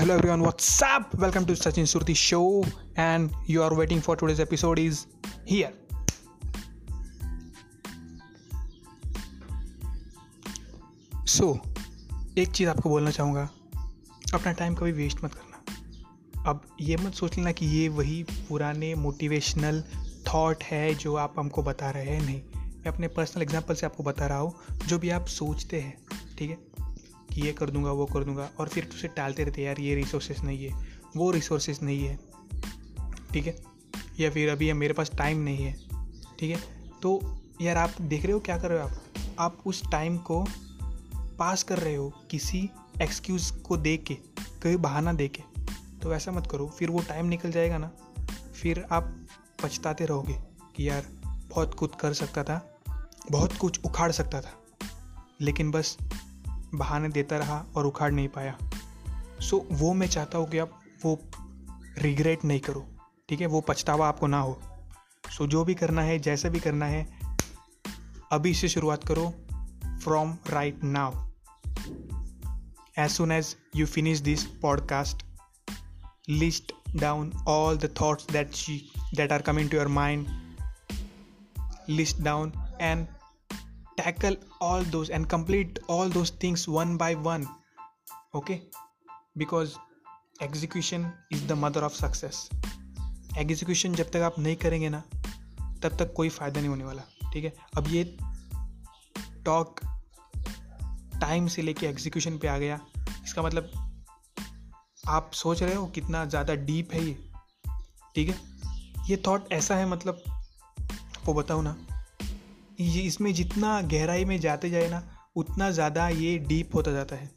Hello everyone, what's up? Welcome to Sachin Surti show and you are waiting for today's episode is here. सो एक चीज़ आपको बोलना चाहूँगा अपना टाइम कभी वेस्ट मत करना अब ये मत सोच लेना कि ये वही पुराने मोटिवेशनल थॉट है जो आप हमको बता रहे हैं नहीं मैं अपने पर्सनल एग्जांपल से आपको बता रहा हूँ जो भी आप सोचते हैं ठीक है कि ये कर दूँगा, वो कर दूँगा, और फिर उसे टालते रहते यार, ये रिसोर्सेज नहीं है, वो रिसोर्सेज नहीं है। ठीक है? या फिर, अभी मेरे पास टाइम नहीं है। ठीक है? तो यार, आप देख रहे हो क्या कर रहे हो आप? आप उस टाइम को पास कर रहे हो किसी एक्सक्यूज़ को दे के कहीं बहाना दे के। तो ऐसा मत करो, फिर वो टाइम निकल जाएगा ना। फिर आप पछताते रहोगे कि, यार, बहुत कुछ कर सकता था, बहुत कुछ उखाड़ सकता था, लेकिन बस बहाने देता रहा और उखाड़ नहीं पाया। सो so, वो मैं चाहता हूँ कि आप वो रिग्रेट नहीं करो ठीक है? वो पछतावा आपको ना हो। सो so, जो भी करना है जैसे भी करना है अभी से शुरुआत करो from right now as soon as you finish this podcast list down all the thoughts that she that are coming to your mind list down and tackle all those and complete all those things one by one, okay? Because execution is the mother of success execution जब तक आप नहीं करेंगे ना, तब तक कोई फ़ायदा नहीं होने वाला, ठीक है? अब ये टॉक टाइम से लेके एग्जीक्यूशन पे आ गया। इसका मतलब आप सोच रहे हो कितना ज़्यादा डीप है ये, ठीक है? ये थॉट ऐसा है मतलब आपको बताऊँ ना इसमें जितना गहराई में जाते जाए ना, उतना ज़्यादा ये डीप होता जाता है।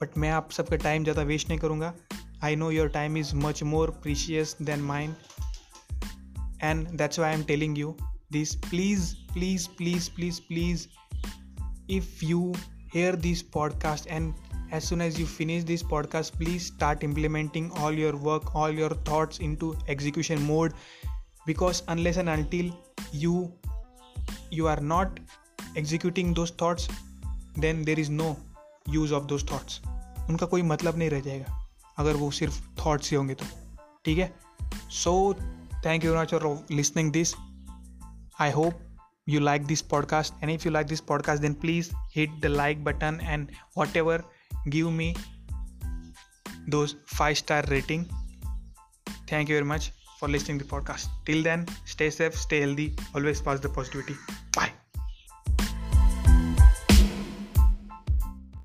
बट मैं आप सबका टाइम ज़्यादा वेस्ट नहीं करूँगा। I know your time is much more precious than mine and that's why I am telling you this please please please please please if you hear this podcast and as soon as you finish this podcast please start implementing all your work all your thoughts into execution mode because unless and until you you are not executing those thoughts then there is no use of those thoughts उनका कोई मतलब नहीं रह जाएगा अगर वो सिर्फ़ thoughts ही होंगे तो ठीक है so thank you much for listening this I hope you like this podcast and if you like this podcast then please hit the like button and whatever give me those five star rating thank you very much for listening to the podcast. Till then stay safe stay healthy always pass the positivity